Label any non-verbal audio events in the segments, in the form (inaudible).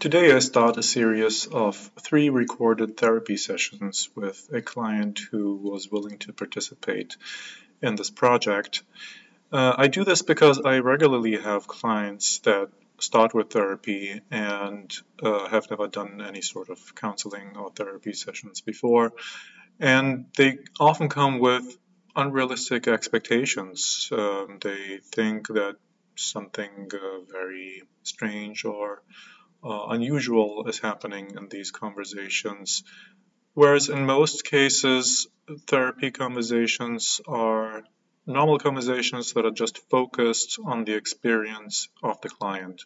Today I start a series of three recorded therapy sessions with a client who was willing to participate in this project. Uh, I do this because I regularly have clients that start with therapy and uh, have never done any sort of counseling or therapy sessions before. And they often come with unrealistic expectations. Um, they think that something uh, very strange or uh, unusual is happening in these conversations. Whereas in most cases, therapy conversations are normal conversations that are just focused on the experience of the client.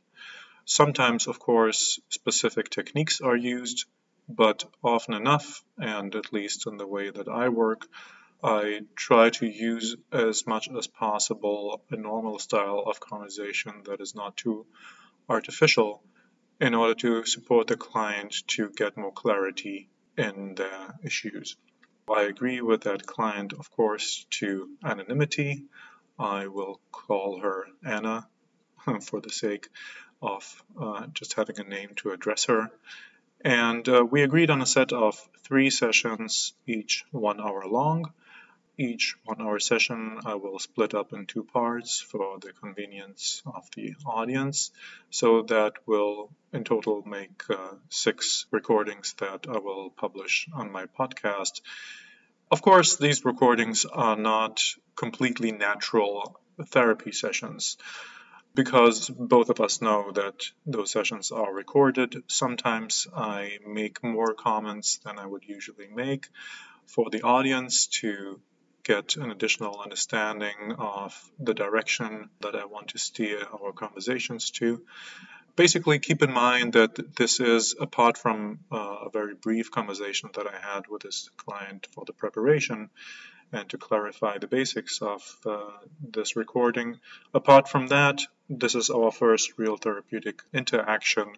Sometimes, of course, specific techniques are used, but often enough, and at least in the way that I work, I try to use as much as possible a normal style of conversation that is not too artificial in order to support the client to get more clarity in their issues. I agree with that client, of course, to anonymity. I will call her Anna (laughs) for the sake of uh, just having a name to address her. And uh, we agreed on a set of three sessions, each one hour long. Each one-hour session I will split up in two parts for the convenience of the audience. So that will in total make uh, six recordings that I will publish on my podcast. Of course, these recordings are not completely natural therapy sessions because both of us know that those sessions are recorded. Sometimes I make more comments than I would usually make for the audience to get an additional understanding of the direction that I want to steer our conversations to. Basically, keep in mind that this is apart from uh, a very brief conversation that I had with this client for the preparation and to clarify the basics of uh, this recording. Apart from that, this is our first real therapeutic interaction.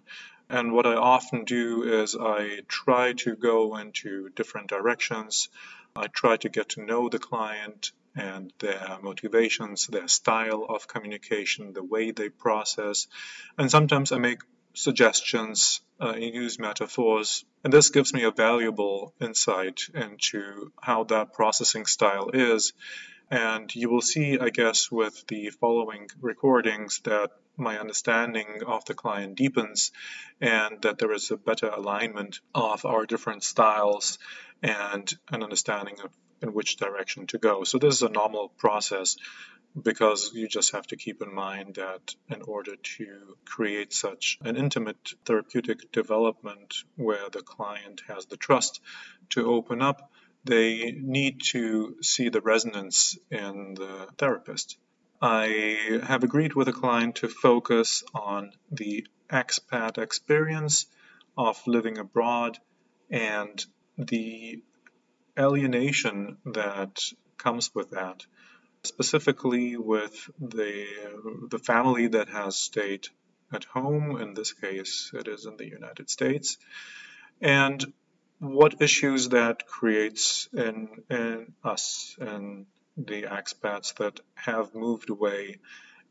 And what I often do is I try to go into different directions. I try to get to know the client and their motivations, their style of communication, the way they process. And sometimes I make suggestions uh, use metaphors. And this gives me a valuable insight into how that processing style is. And you will see, I guess, with the following recordings that my understanding of the client deepens and that there is a better alignment of our different styles and an understanding of in which direction to go. So this is a normal process because you just have to keep in mind that in order to create such an intimate therapeutic development where the client has the trust to open up, they need to see the resonance in the therapist. I have agreed with a client to focus on the expat experience of living abroad and the alienation that comes with that, specifically with the, the family that has stayed at home. In this case, it is in the United States. And what issues that creates in, in us and the expats that have moved away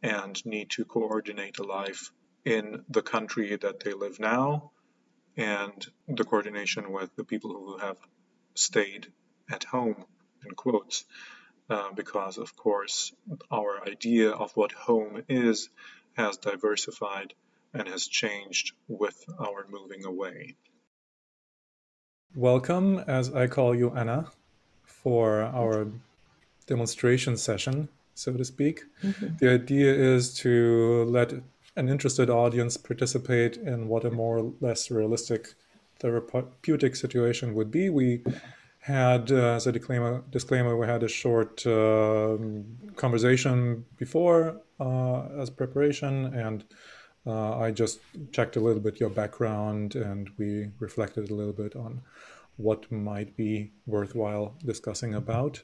and need to coordinate a life in the country that they live now and the coordination with the people who have stayed at home in quotes uh, because of course our idea of what home is has diversified and has changed with our moving away. Welcome, as I call you Anna, for our demonstration session, so to speak. Mm-hmm. The idea is to let an interested audience participate in what a more or less realistic therapeutic situation would be. We had, uh, as a disclaimer, disclaimer, we had a short uh, conversation before uh, as preparation, and uh, I just checked a little bit your background, and we reflected a little bit on what might be worthwhile discussing about.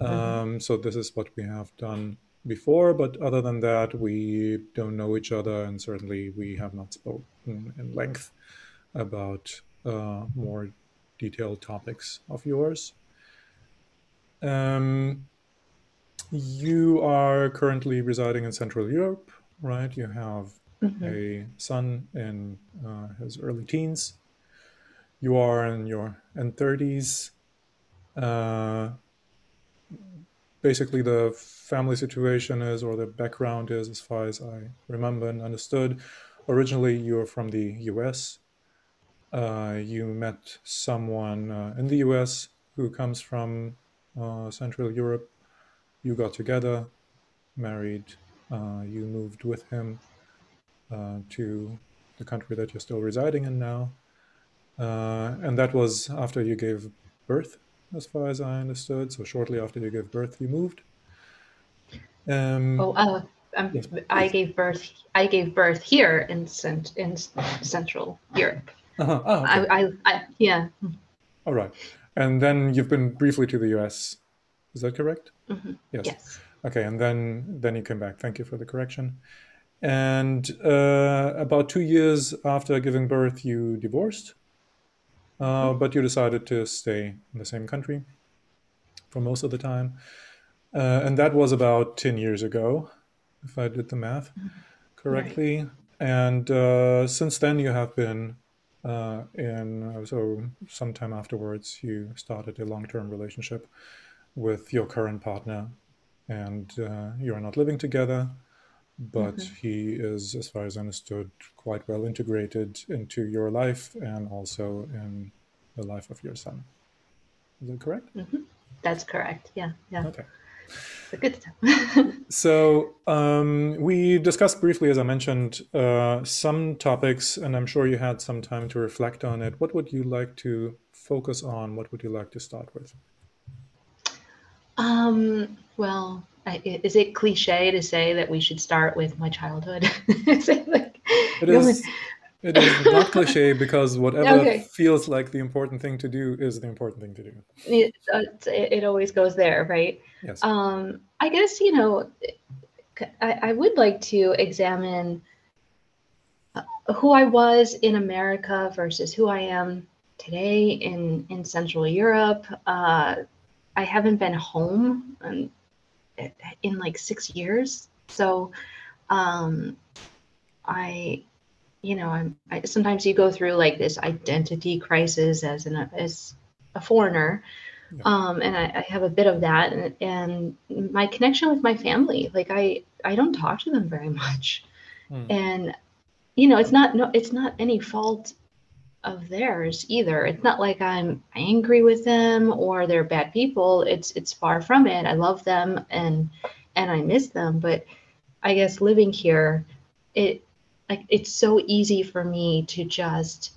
Mm-hmm. Um, so this is what we have done before, but other than that, we don't know each other, and certainly we have not spoken in length about uh, more detailed topics of yours. Um, you are currently residing in Central Europe, right? You have mm-hmm. a son in uh, his early teens. You are in your end 30s. Uh, basically, the family situation is, or the background is, as far as I remember and understood, originally you were from the US. Uh, you met someone uh, in the US who comes from uh, Central Europe. You got together, married, uh, you moved with him uh, to the country that you're still residing in now. Uh, and that was after you gave birth, as far as I understood. So shortly after you gave birth, you moved. Um, oh, uh, um, yes, I gave birth. I gave birth here in cent- in Central Europe. Uh-huh. Oh, okay. I, I, I, yeah. All right, and then you've been briefly to the U.S. Is that correct? Mm-hmm. Yes. yes. Okay, and then then you came back. Thank you for the correction. And uh, about two years after giving birth, you divorced, uh, but you decided to stay in the same country for most of the time. Uh, and that was about 10 years ago if I did the math mm-hmm. correctly. Right. And uh, since then, you have been uh, in, uh, so sometime afterwards, you started a long term relationship with your current partner, and uh, you are not living together. But mm-hmm. he is, as far as I understood, quite well integrated into your life and also in the life of your son. Is that correct? Mm-hmm. That's correct. Yeah. Yeah. Okay good stuff. (laughs) so um, we discussed briefly, as I mentioned, uh, some topics, and I'm sure you had some time to reflect on it. What would you like to focus on? What would you like to start with? Um, well, I, is it cliche to say that we should start with my childhood? (laughs) is it, like, it is. It is not cliche (laughs) because whatever okay. feels like the important thing to do is the important thing to do. It, uh, it always goes there, right? Yes. Um, I guess, you know, I, I would like to examine uh, who I was in America versus who I am today in, in Central Europe. Uh, I haven't been home in, in like six years. So um, I you know, I'm I, sometimes you go through like this identity crisis as an as a foreigner, yeah. um, and I, I, have a bit of that, and, and my connection with my family, like I I don't talk to them very much, mm. and you know, it's not no, it's not any fault of theirs either. It's not like I'm angry with them or they're bad people. It's it's far from it. I love them and and I miss them, but I guess living here, it like it's so easy for me to just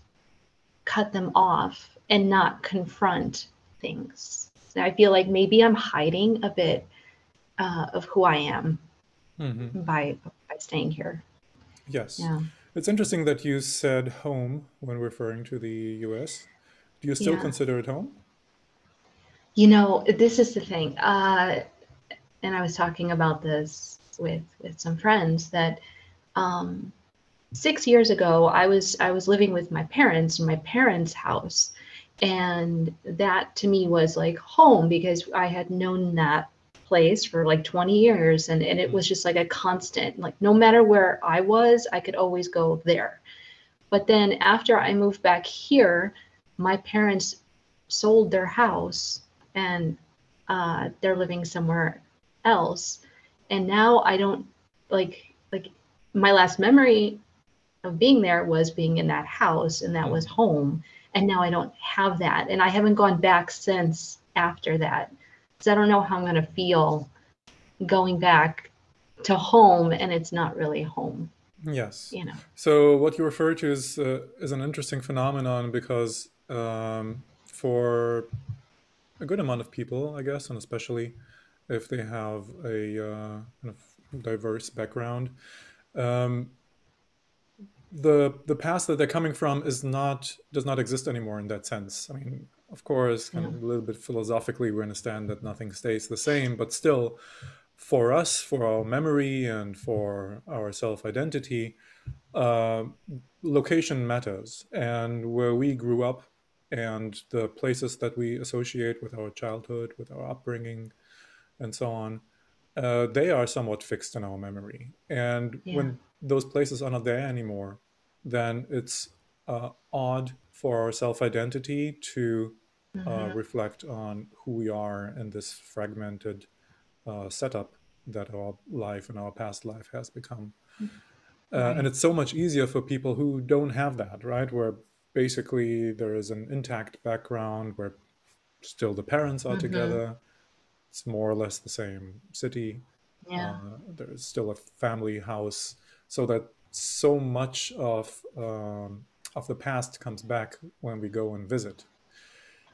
cut them off and not confront things. I feel like maybe I'm hiding a bit uh, of who I am mm-hmm. by by staying here. Yes. Yeah. It's interesting that you said home when referring to the U.S. Do you still yeah. consider it home? You know, this is the thing, uh, and I was talking about this with with some friends that um, six years ago, I was I was living with my parents in my parents' house, and that to me was like home because I had known that place for like 20 years and, and it was just like a constant like no matter where i was i could always go there. But then after i moved back here my parents sold their house and uh, they're living somewhere else. And now i don't like like my last memory of being there was being in that house and that was home. And now i don't have that and i haven't gone back since after that because i don't know how i'm going to feel going back to home and it's not really home yes you know so what you refer to is uh, is an interesting phenomenon because um, for a good amount of people i guess and especially if they have a uh, kind of diverse background um, the the past that they're coming from is not does not exist anymore in that sense. I mean, of course, kind of a little bit philosophically, we understand that nothing stays the same, but still, for us, for our memory and for our self identity, uh, location matters, and where we grew up, and the places that we associate with our childhood, with our upbringing, and so on. uh, they are somewhat fixed in our memory. And Yeah. when those places are not there anymore, then it's uh, odd for our self identity to uh, Mhm. reflect on who we are in this fragmented uh, setup that our life and our past life has become. Uh, Right. and it's so much easier for people who don't have that, right? Where basically there is an intact background where still the parents are Mhm. together. It's more or less the same city. Yeah. Uh, there's still a family house, so that so much of um, of the past comes back when we go and visit.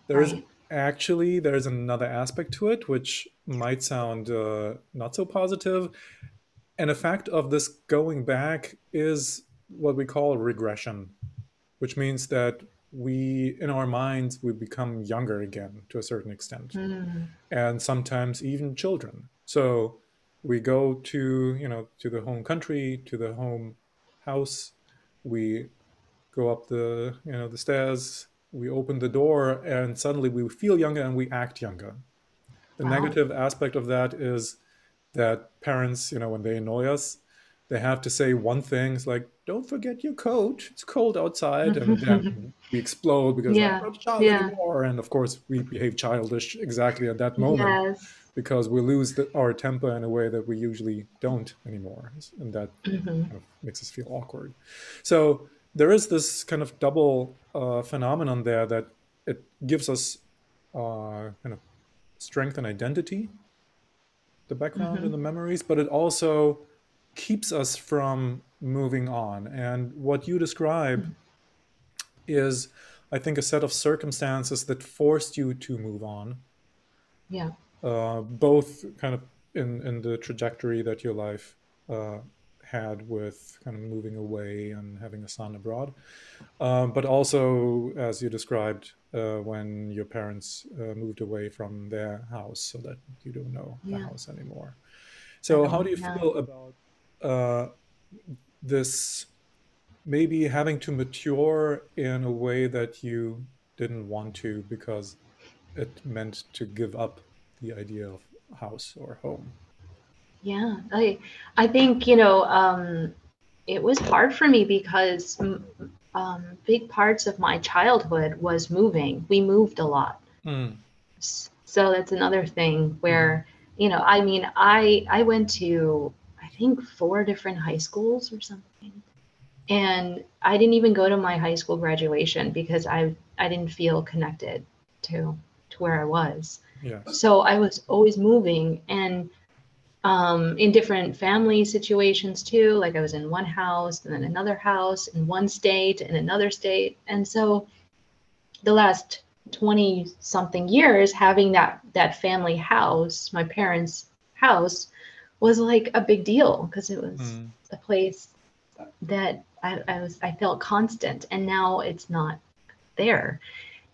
There is actually there's another aspect to it which might sound uh, not so positive. An effect of this going back is what we call regression, which means that we in our minds we become younger again to a certain extent Mm. and sometimes even children. So we go to you know to the home country, to the home house. We go up the you know the stairs. We open the door, and suddenly we feel younger and we act younger. The Wow. negative aspect of that is that parents, you know, when they annoy us, they have to say one thing. It's like, "Don't forget your coat. It's cold outside," and then (laughs) we explode because Yeah, not child yeah. anymore. And of course, we behave childish exactly at that moment Yes. because we lose the, our temper in a way that we usually don't anymore, and that Mhm. kind of makes us feel awkward. So there is this kind of double uh, phenomenon there that it gives us uh, kind of strength and identity, the background and Mhm. the memories, but it also keeps us from moving on. And what you describe is, I think, a set of circumstances that forced you to move on Yeah. uh, both kind of in, in the trajectory that your life uh, had with kind of moving away and having a son abroad, um, but also as you described uh, when your parents uh, moved away from their house so that you don't know the house anymore. So, how do you Yeah. feel about uh, this maybe having to mature in a way that you didn't want to because it meant to give up the idea of house or home. Yeah, I I think you know um, it was hard for me because um, big parts of my childhood was moving. We moved a lot, Mm, so that's another thing where you know I mean I I went to I think four different high schools or something, and I didn't even go to my high school graduation because I I didn't feel connected to to where I was. yes. So I was always moving and um, in different family situations too. Like I was in one house and then another house in one state and another state. And so the last 20 something years having that that family house, my parents' house was like a big deal because it was Mm, a place that I, I was I felt constant and now it's not there.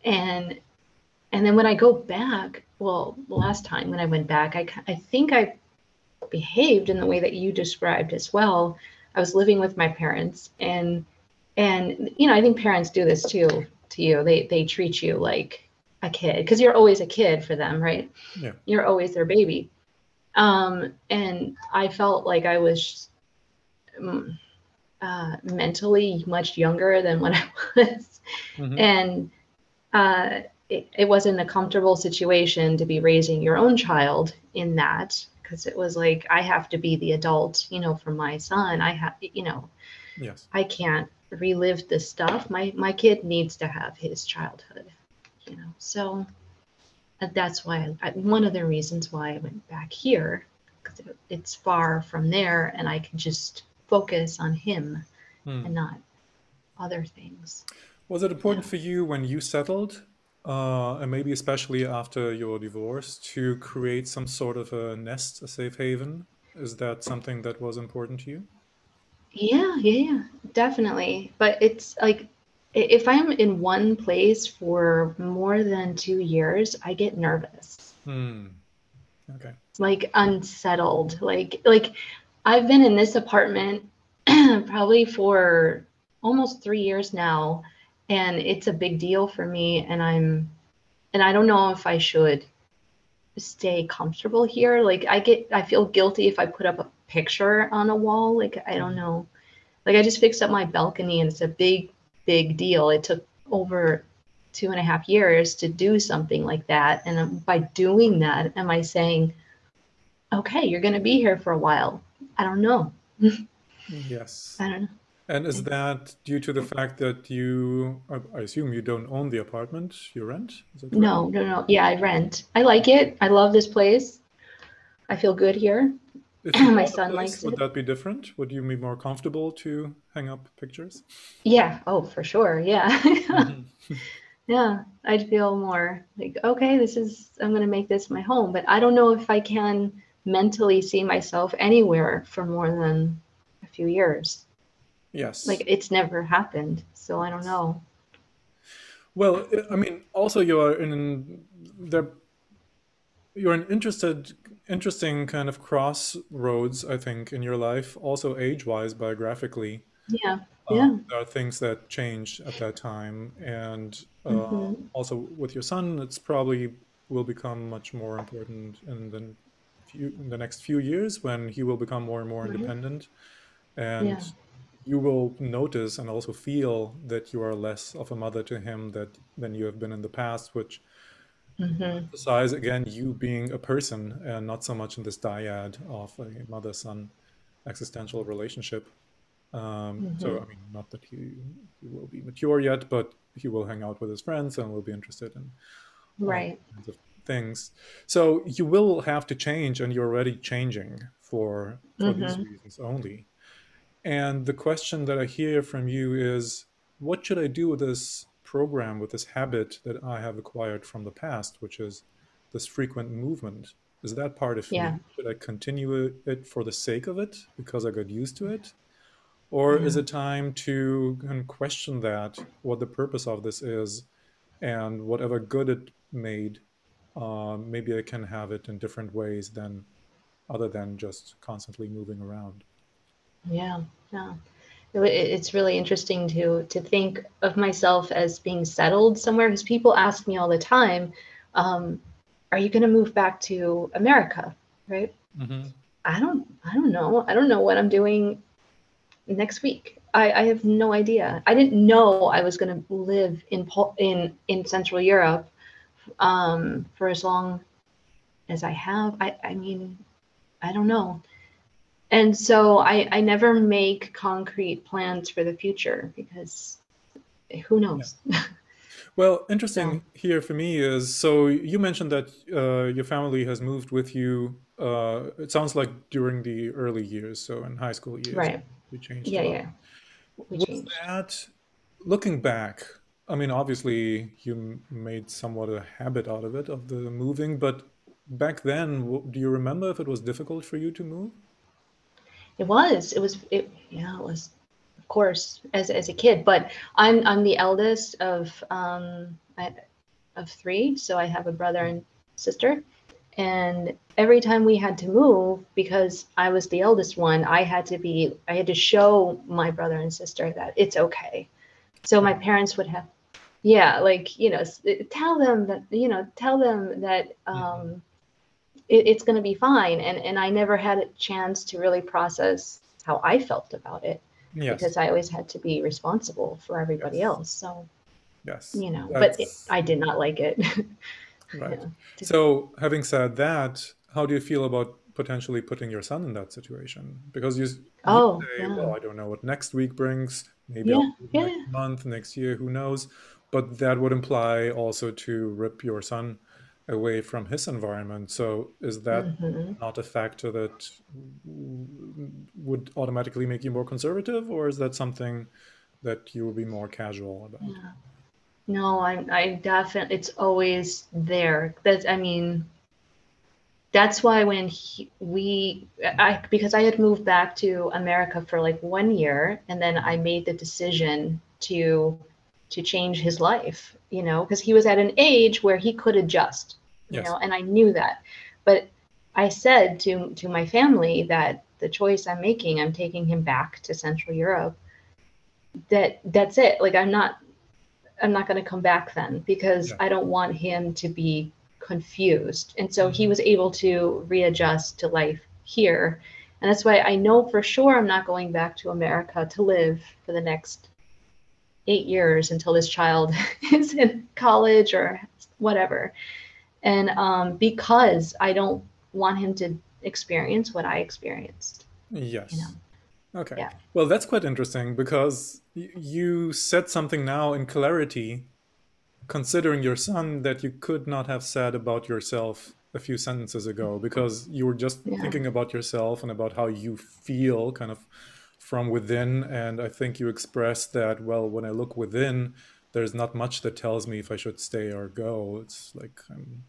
And and then when I go back, well, last time when I went back, I, I think I behaved in the way that you described as well. I was living with my parents and and you know, I think parents do this too to you. They they treat you like a kid because you're always a kid for them, right? Yeah. You're always their baby. Um, and I felt like I was mm, uh, mentally much younger than when (laughs) I was mhm, and uh, it, it wasn't a comfortable situation to be raising your own child in that because it was like i have to be the adult you know for my son i have you know Yes. i can't relive this stuff my my kid needs to have his childhood you know so uh, that's why I, one of the reasons why i went back here because it, it's far from there and i can just focus on him Mm. and not other things Was it important Yeah. for you when you settled, uh, and maybe especially after your divorce, to create some sort of a nest, a safe haven? Is that something that was important to you? Yeah, yeah, yeah, definitely. But it's like if I'm in one place for more than two years, I get nervous, Hmm. Okay. like unsettled. Like like I've been in this apartment (clears throat) probably for almost three years now, and it's a big deal for me, and I'm and I don't know if I should stay comfortable here. Like I get I feel guilty if I put up a picture on a wall. Like I don't mm-hmm. know. Like I just fixed up my balcony and it's a big, big deal. It took over two and a half years to do something like that. And um, by doing that, am I saying, okay, you're going to be here for a while? I don't know. (laughs) yes. I don't know. And is that due to the fact that you, I assume you don't own the apartment, you rent? No, no, no. Yeah, I rent. I like it. I love this place. I feel good here. (clears throat) My son place, likes would it. Would that be different? Would you be more comfortable to hang up pictures? Yeah. Oh, for sure. Yeah. (laughs) mm-hmm. (laughs) yeah. I'd feel more like, okay, this is, I'm going to make this my home. But I don't know if I can mentally see myself anywhere for more than a few years. Yes. Like it's never happened. So I don't know. Well, I mean, also you are in there. You're an interested, interesting kind of crossroads, I think, in your life. Also, age-wise, biographically. Yeah. Um, yeah. There are things that change at that time, and uh, mm-hmm. also with your son, it's probably will become much more important in the few, in the next few years when he will become more and more independent, and. Yeah you will notice and also feel that you are less of a mother to him that than you have been in the past, which mm-hmm. emphasize again you being a person and not so much in this dyad of a mother-son existential relationship. Um, mm-hmm. So I mean, not that he, he will be mature yet, but he will hang out with his friends and will be interested in right things. So you will have to change, and you're already changing for for mm-hmm. these reasons only. And the question that I hear from you is what should I do with this program, with this habit that I have acquired from the past, which is this frequent movement? Is that part of yeah. me? Should I continue it for the sake of it because I got used to it? Or mm-hmm. is it time to kind of question that, what the purpose of this is, and whatever good it made, uh, maybe I can have it in different ways than other than just constantly moving around? Yeah, yeah. it's really interesting to to think of myself as being settled somewhere because people ask me all the time, um, "Are you going to move back to America?" Right? Mm-hmm. I don't. I don't know. I don't know what I'm doing next week. I, I have no idea. I didn't know I was going to live in in in Central Europe um, for as long as I have. I I mean, I don't know and so I, I never make concrete plans for the future because who knows yeah. well interesting (laughs) yeah. here for me is so you mentioned that uh, your family has moved with you uh, it sounds like during the early years so in high school years right we changed yeah yeah we was changed. that looking back i mean obviously you made somewhat a habit out of it of the moving but back then do you remember if it was difficult for you to move it was. It was. It. Yeah. It was. Of course, as as a kid. But I'm I'm the eldest of um I, of three, so I have a brother and sister. And every time we had to move, because I was the eldest one, I had to be. I had to show my brother and sister that it's okay. So my parents would have yeah like you know tell them that you know tell them that um, it, it's going to be fine. And and I never had a chance to really process how I felt about it yes. because I always had to be responsible for everybody yes. else. So yes, you know, That's... but it, I did not like it. (laughs) right. So having said that, how do you feel about potentially putting your son in that situation? Because you, you oh, say, yeah. well, I don't know what next week brings. Maybe yeah, yeah. next month, next year, who knows? But that would imply also to rip your son away from his environment. So is that mm-hmm. not a factor that would automatically make you more conservative, or is that something that you will be more casual about? Yeah. No, I, I definitely, it's always there. That's, I mean, that's why when he, we, I, because I had moved back to America for like one year, and then I made the decision to to change his life you know because he was at an age where he could adjust you yes. know and i knew that but i said to to my family that the choice i'm making i'm taking him back to central europe that that's it like i'm not i'm not going to come back then because yeah. i don't want him to be confused. And so he mm-hmm. was able to readjust to life here. And that's why I know for sure I'm not going back to America to live for the next eight years until this child (laughs) is in college or whatever. And um, because I don't want him to experience what I experienced. Yes. You know? Okay. Yeah. Well, that's quite interesting because you said something now in clarity, considering your son, that you could not have said about yourself a few sentences ago because you were just yeah. thinking about yourself and about how you feel kind of from within. And I think you expressed that, well, when I look within, there's not much that tells me if I should stay or go. It's like I'm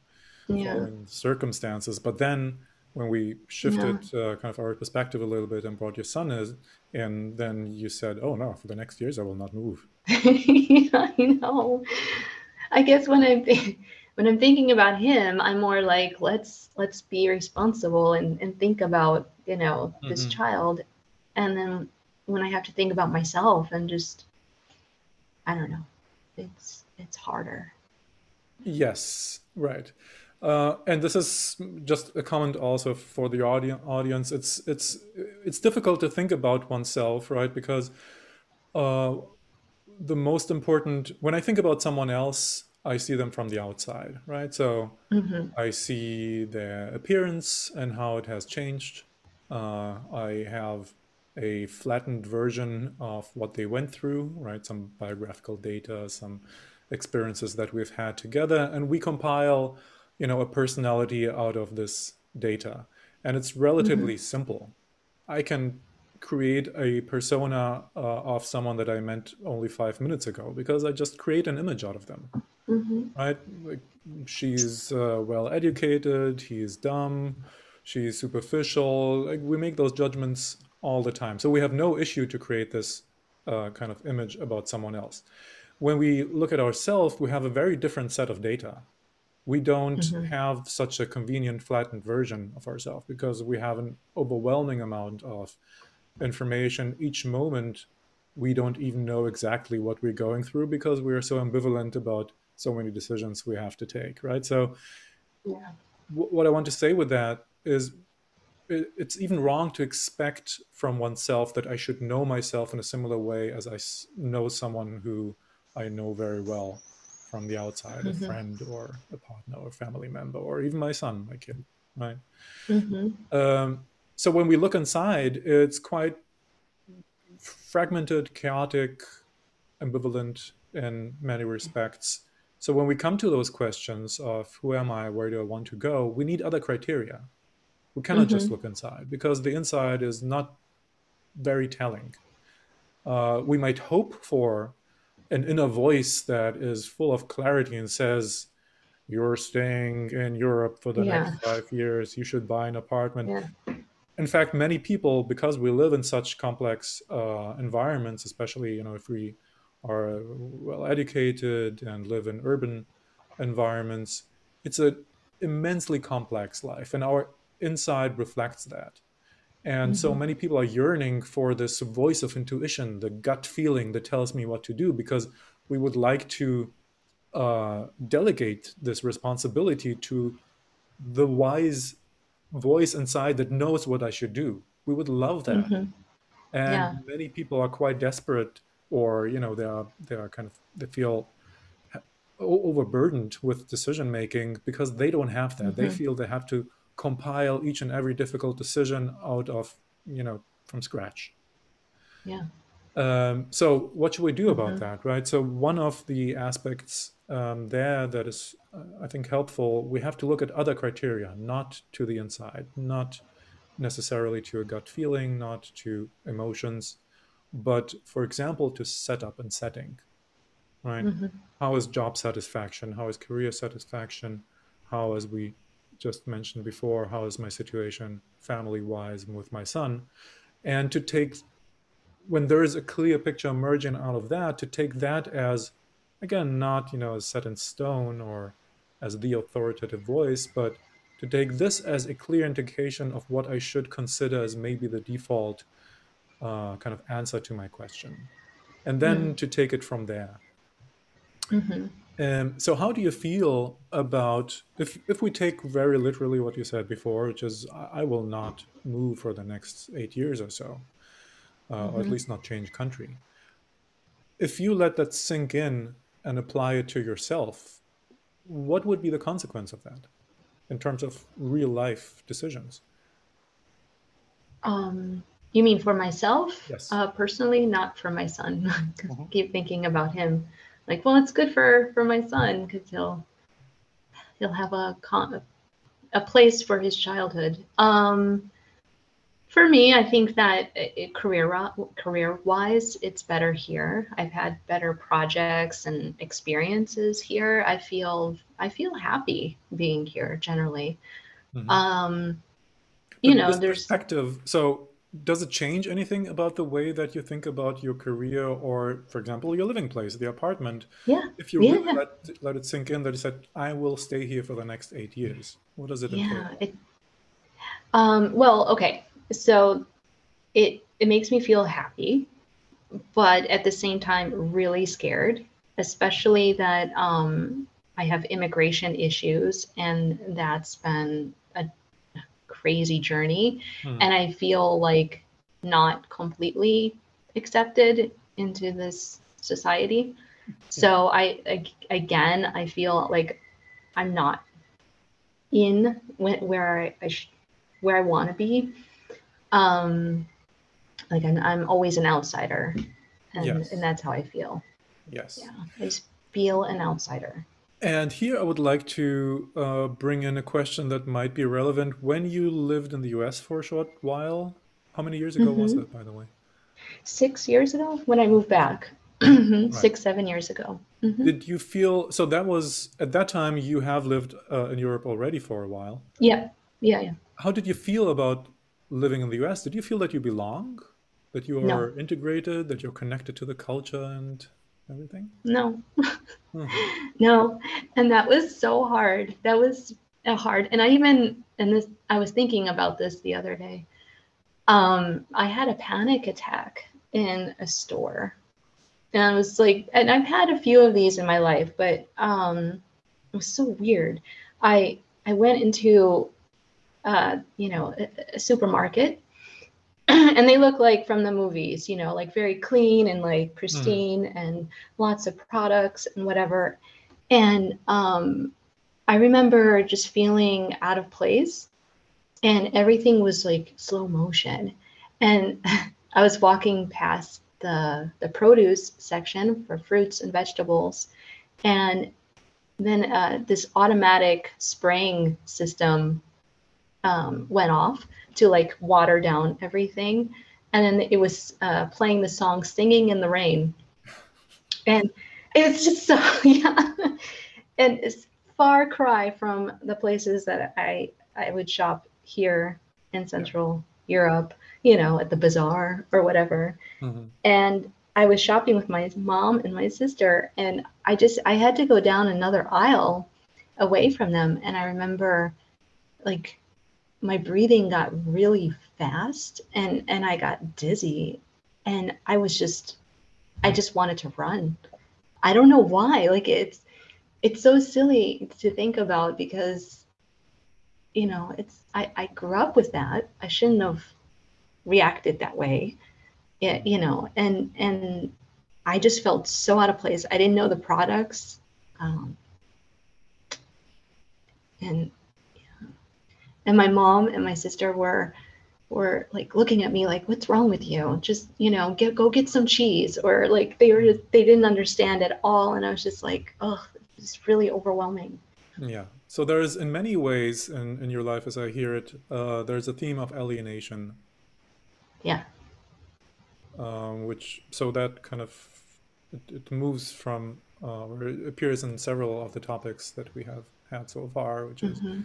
yeah. following circumstances. But then when we shifted yeah. uh, kind of our perspective a little bit and brought your son in, and then you said, "Oh no, for the next years I will not move." (laughs) yeah, I know. I guess when I'm when I'm thinking about him, I'm more like, let's let's be responsible and, and think about you know this mm-hmm. child, and then when I have to think about myself and just, I don't know, it's it's harder. Yes, right. Uh, and this is just a comment also for the audi- audience. It's it's it's difficult to think about oneself, right? Because uh, the most important when I think about someone else, I see them from the outside, right? So mm-hmm. I see their appearance and how it has changed. Uh, I have a flattened version of what they went through, right? Some biographical data, some experiences that we've had together, and we compile you know a personality out of this data and it's relatively mm-hmm. simple i can create a persona uh, of someone that i met only five minutes ago because i just create an image out of them mm-hmm. right like she's uh, well educated he's dumb she's superficial like we make those judgments all the time. So we have no issue to create this uh, kind of image about someone else. When we look at ourselves we have a very different set of data. We don't mm-hmm. have such a convenient flattened version of ourselves because we have an overwhelming amount of information. Each moment we don't even know exactly what we're going through because we're so ambivalent about so many decisions we have to take right? So yeah. what i want to say with that is it's even wrong to expect from oneself that i should know myself in a similar way as I know someone who i know very well from the outside, mm-hmm. a friend or a partner or a family member, or even my son, my kid, right? Mm-hmm. Um, so when we look inside, it's quite fragmented, chaotic, ambivalent in many respects. So when we come to those questions of who am I, where do I want to go, we need other criteria. We cannot mm-hmm. just look inside because the inside is not very telling. Uh, we might hope for an inner voice that is full of clarity and says, You're staying in Europe for the yeah. next five years, you should buy an apartment. Yeah. In fact, many people, because we live in such complex uh, environments, especially you know if we are well educated and live in urban environments, it's an immensely complex life, and our inside reflects that. And mm-hmm. so many people are yearning for this voice of intuition, the gut feeling that tells me what to do, because we would like to uh, delegate this responsibility to the wise voice inside that knows what I should do. We would love that. Mm-hmm. And yeah. many people are quite desperate, or you know, they are they are kind of they feel overburdened with decision making because they don't have that. Mm-hmm. They feel they have to compile each and every difficult decision out of you know from scratch. Yeah. Um, so what should we do about mm-hmm. that right? So one of the aspects um, there that is uh, i think helpful we have to look at other criteria not to the inside not necessarily to a gut feeling not to emotions but for example to setup and setting right? Mm-hmm. how is job satisfaction? How is career satisfaction? How as we just mentioned before, how is my situation family wise with my son? And to take, when there is a clear picture emerging out of that, to take that as, again, not, you know, as set in stone or as the authoritative voice, but to take this as a clear indication of what I should consider as maybe the default uh, kind of answer to my question. And then mm-hmm. to take it from there. Mm-hmm. Um, so how do you feel about if if we take very literally what you said before, which is I, will not move for the next eight years or so, uh, mm-hmm. or at mm-hmm. least not change country. If you let that sink in and apply it to yourself, what would be the consequence of that in terms of real life decisions? Um, you mean for myself? Yes. Uh, personally, not for my son. (laughs) mm-hmm. I keep thinking about him like, well, it's good for for my son because he'll he'll have a con- a place for his childhood. Um, for me, I think that it, career career wise, it's better here. I've had better projects and experiences here. I feel I feel happy being here generally. Mm-hmm. Um, you know, there's perspective. So does it change anything about the way that you think about your career or for example your living place the apartment? Yeah. If you yeah. really let, let it sink in that you said i will stay here for the next eight years what does it yeah it, um, well okay so it it makes me feel happy but at the same time really scared especially that um, i have immigration issues and that's been crazy journey. Hmm. and i feel like not completely accepted into this society. So I, I again i feel like i'm not in where i, I sh- where i want to be. Um like I'm, I'm always an outsider. And, yes. and that's how i feel. Yes. Yeah i just feel an outsider and here I would like to uh, bring in a question that might be relevant. When you lived in the US for a short while, how many years ago mm-hmm. was that, by the way? Six years ago when I moved back. (clears throat) right. Six, seven years ago. Mm-hmm. Did you feel so? That was at that time you have lived uh, in Europe already for a while. Yeah, yeah, yeah. How did you feel about living in the US? Did you feel that you belong? That you are no. integrated, that you're connected to the culture and everything? No, mm-hmm. no. And that was so hard. That was hard. And I even, and this, I was thinking about this the other day. Um, I had a panic attack in a store. And I was like, and I've had a few of these in my life, but um, it was so weird. I I went into, uh, you know, a, a supermarket (clears throat) and they look like from the movies, you know, like very clean and like pristine mm. and lots of products and whatever. And um, I remember just feeling out of place and everything was like slow motion. And (laughs) I was walking past the the produce section for fruits and vegetables and then uh, this automatic spraying system um, went off to like water down everything. And then it was uh, playing the song Singing in the Rain. And it's just so, (laughs) yeah. And it's far cry from the places that I, I would shop here in Central Europe, you know, at the bazaar or whatever. Mm-hmm. And I was shopping with my mom and my sister, and I just I had to go down another aisle away from them. And I remember like my breathing got really fast and and I got dizzy and I was just I just wanted to run. I don't know why. Like it's it's so silly to think about because you know, it's I I grew up with that. I shouldn't have reacted that way. Yeah, you know, and and I just felt so out of place. I didn't know the products. Um, and and my mom and my sister were were like looking at me like what's wrong with you? Just you know get go get some cheese. Or like they were just, they didn't understand at all. And i was just like oh it's really overwhelming. Yeah. So there's in many ways in, in your life as i hear it uh, there's a theme of alienation. Yeah. Um, which so that kind of it, it moves from uh, or it appears in several of the topics that we have had so far which is mm-hmm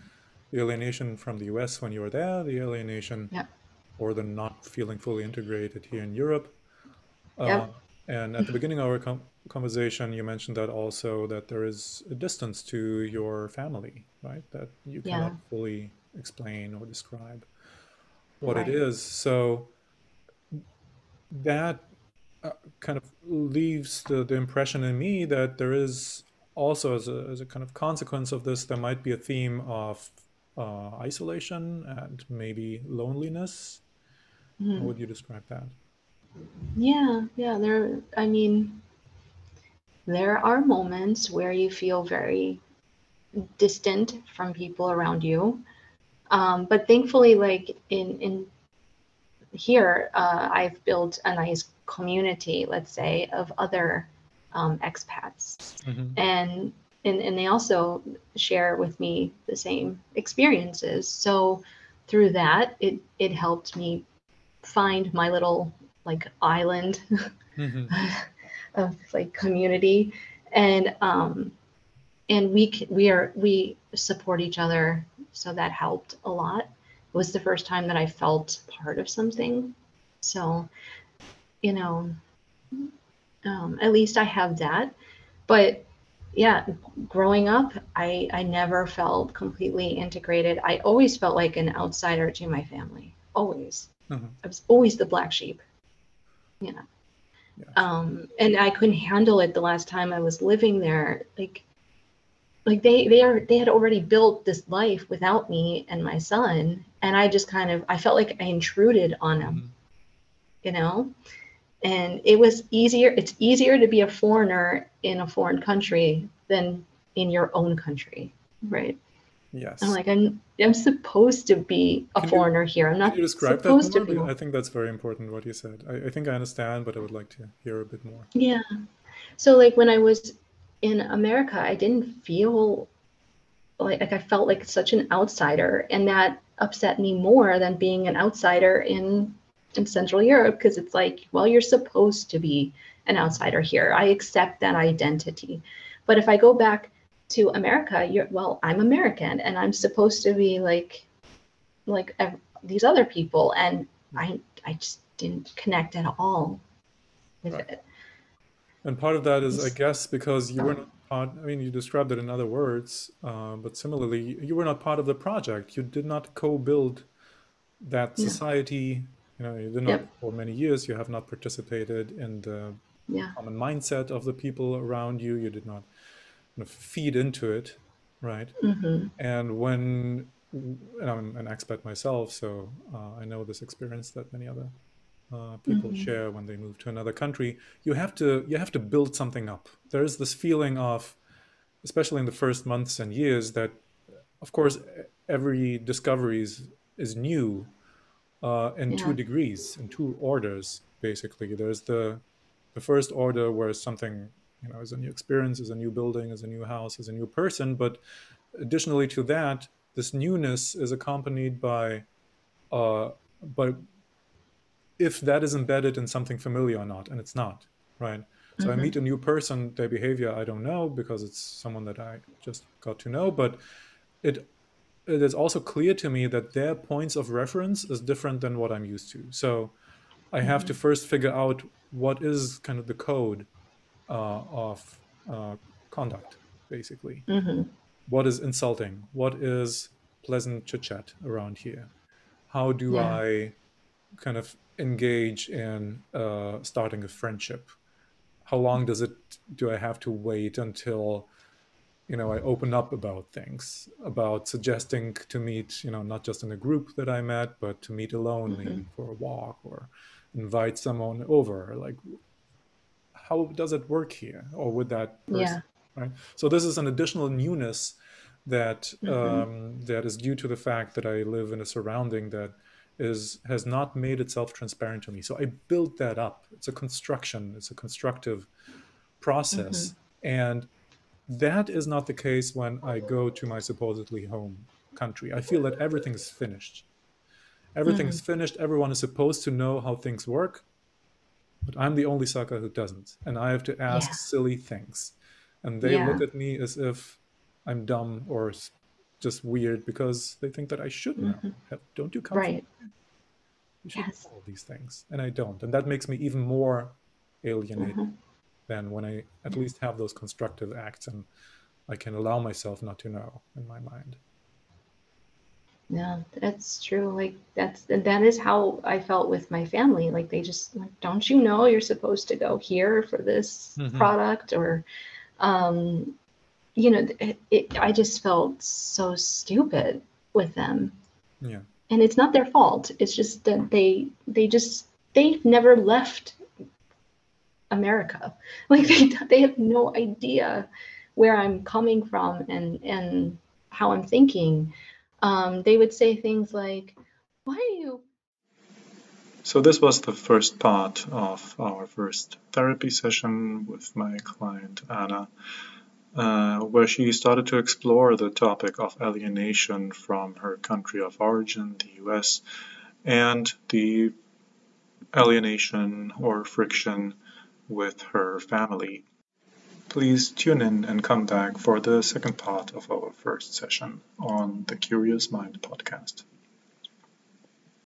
the alienation from the US when you were there, the alienation yeah. or the not feeling fully integrated here in Europe. Yeah. Uh, and at the beginning of our com- conversation, you mentioned that also that there is a distance to your family, right? That you cannot yeah. fully explain or describe what right. it is. So that uh, kind of leaves the, the impression in me that there is also, as a, as a kind of consequence of this, there might be a theme of uh, isolation and maybe loneliness. Mhm. How would you describe that? Yeah, yeah, there, I mean, there are moments where you feel very distant from people around you. Um, but thankfully, like in in here, uh, I've built a nice community, let's say, of other um, expats, Mhm. and and and they also share with me the same experiences. So through that, it it helped me find my little like island Mhm. (laughs) of like community. And um and we we are we support each other. So that helped a lot. It was the first time that i felt part of something. So you know um, at least i have that. But yeah growing up i i never felt completely integrated i always felt like an outsider to my family always Mhm. i was always the black sheep you know Yeah. um and i couldn't handle it the last time i was living there like like they they are they had already built this life without me and my son and i just kind of i felt like i intruded on them Mhm. you know and it was easier it's easier to be a foreigner in a foreign country than in your own country right Yes. i'm like i'm i'm supposed to be a Can you- foreigner here i'm not Can you describe that supposed to be I think that's very important what you said. I, I think I understand, but I would like to hear a bit more. Yeah. So like when I was in America, I didn't feel like, like I felt like such an outsider, and that upset me more than being an outsider in in Central Europe because it's like, well, you're supposed to be an outsider here. I accept that identity. But if I go back to America, you're well, I'm American and I'm supposed to be like like ev- these other people and I I just didn't connect at all with Right. it. And part of that is, I guess, because you were not part, I mean, you described it in other words, uh, but similarly, you were not part of the project. You did not co build that society. You know, you did not, Yep. for many years, you have not participated in the Yeah. common mindset of the people around you. You did not kind of feed into it, right? hmm And when, and I'm an expat myself, so uh, I know this experience that many other uh, people Mhm. share when they move to another country. You have to you have to build something up. There is this feeling of, especially in the first months and years, that of course every discovery is, is new uh, in two degrees, in two orders. Basically, there's the the first order where something you know is a new experience, is a new building, is a new house, is a new person, but additionally to that, this newness is accompanied by, uh, by if that is embedded in something familiar or not, and it's not, right? So I Mhm. meet a new person, their behavior I don't know because it's someone that I just got to know, but it it is also clear to me that their points of reference is different than what I'm used to. So I have to first figure out what is kind of the code uh, of uh, conduct, basically. Hmm what is insulting? What is pleasant chit chat around here? How do Yeah. i kind of engage in uh, starting a friendship? How long does it do i have to wait until you know i open up about things about suggesting to meet you know not just in a group that i met but to meet alone Mhm. maybe for a walk or invite someone over like how does it work here or with that person Yeah. right so this is an additional newness that Mhm. um, that is due to the fact that i live in a surrounding that is has not made itself transparent to me so i built that up it's a construction it's a constructive process and that is not the case when i go to my supposedly home country i feel that everything is finished everything is finished everyone is supposed to know how things work but I'm the only sucker who doesn't, and I have to ask Yeah. silly things, and they Yeah. look at me as if I'm dumb or just weird because they think that I should know. Have- Don't you come? Right. You should Yes. know all these things, and I don't, and that makes me even more alienated Mhm. Than when I at least have those constructive acts and I can allow myself not to know in my mind. Yeah, that's true. Like that's and that is how I felt with my family. Like they just like, don't you know you're supposed to go here for this Mhm. product or um you know, it, it, I just felt so stupid with them. Yeah. And it's not their fault. It's just that they they just they've never left America. (laughs) Like they they have no idea where I'm coming from and and how I'm thinking. Um, they would say things like, "Why are you?" So this was the first part of our first therapy session with my client Anna uh, where she started to explore the topic of alienation from her country of origin, the US, and the alienation or friction with her family. Please tune in and come back for the second part of our first session on the Curious Mind podcast.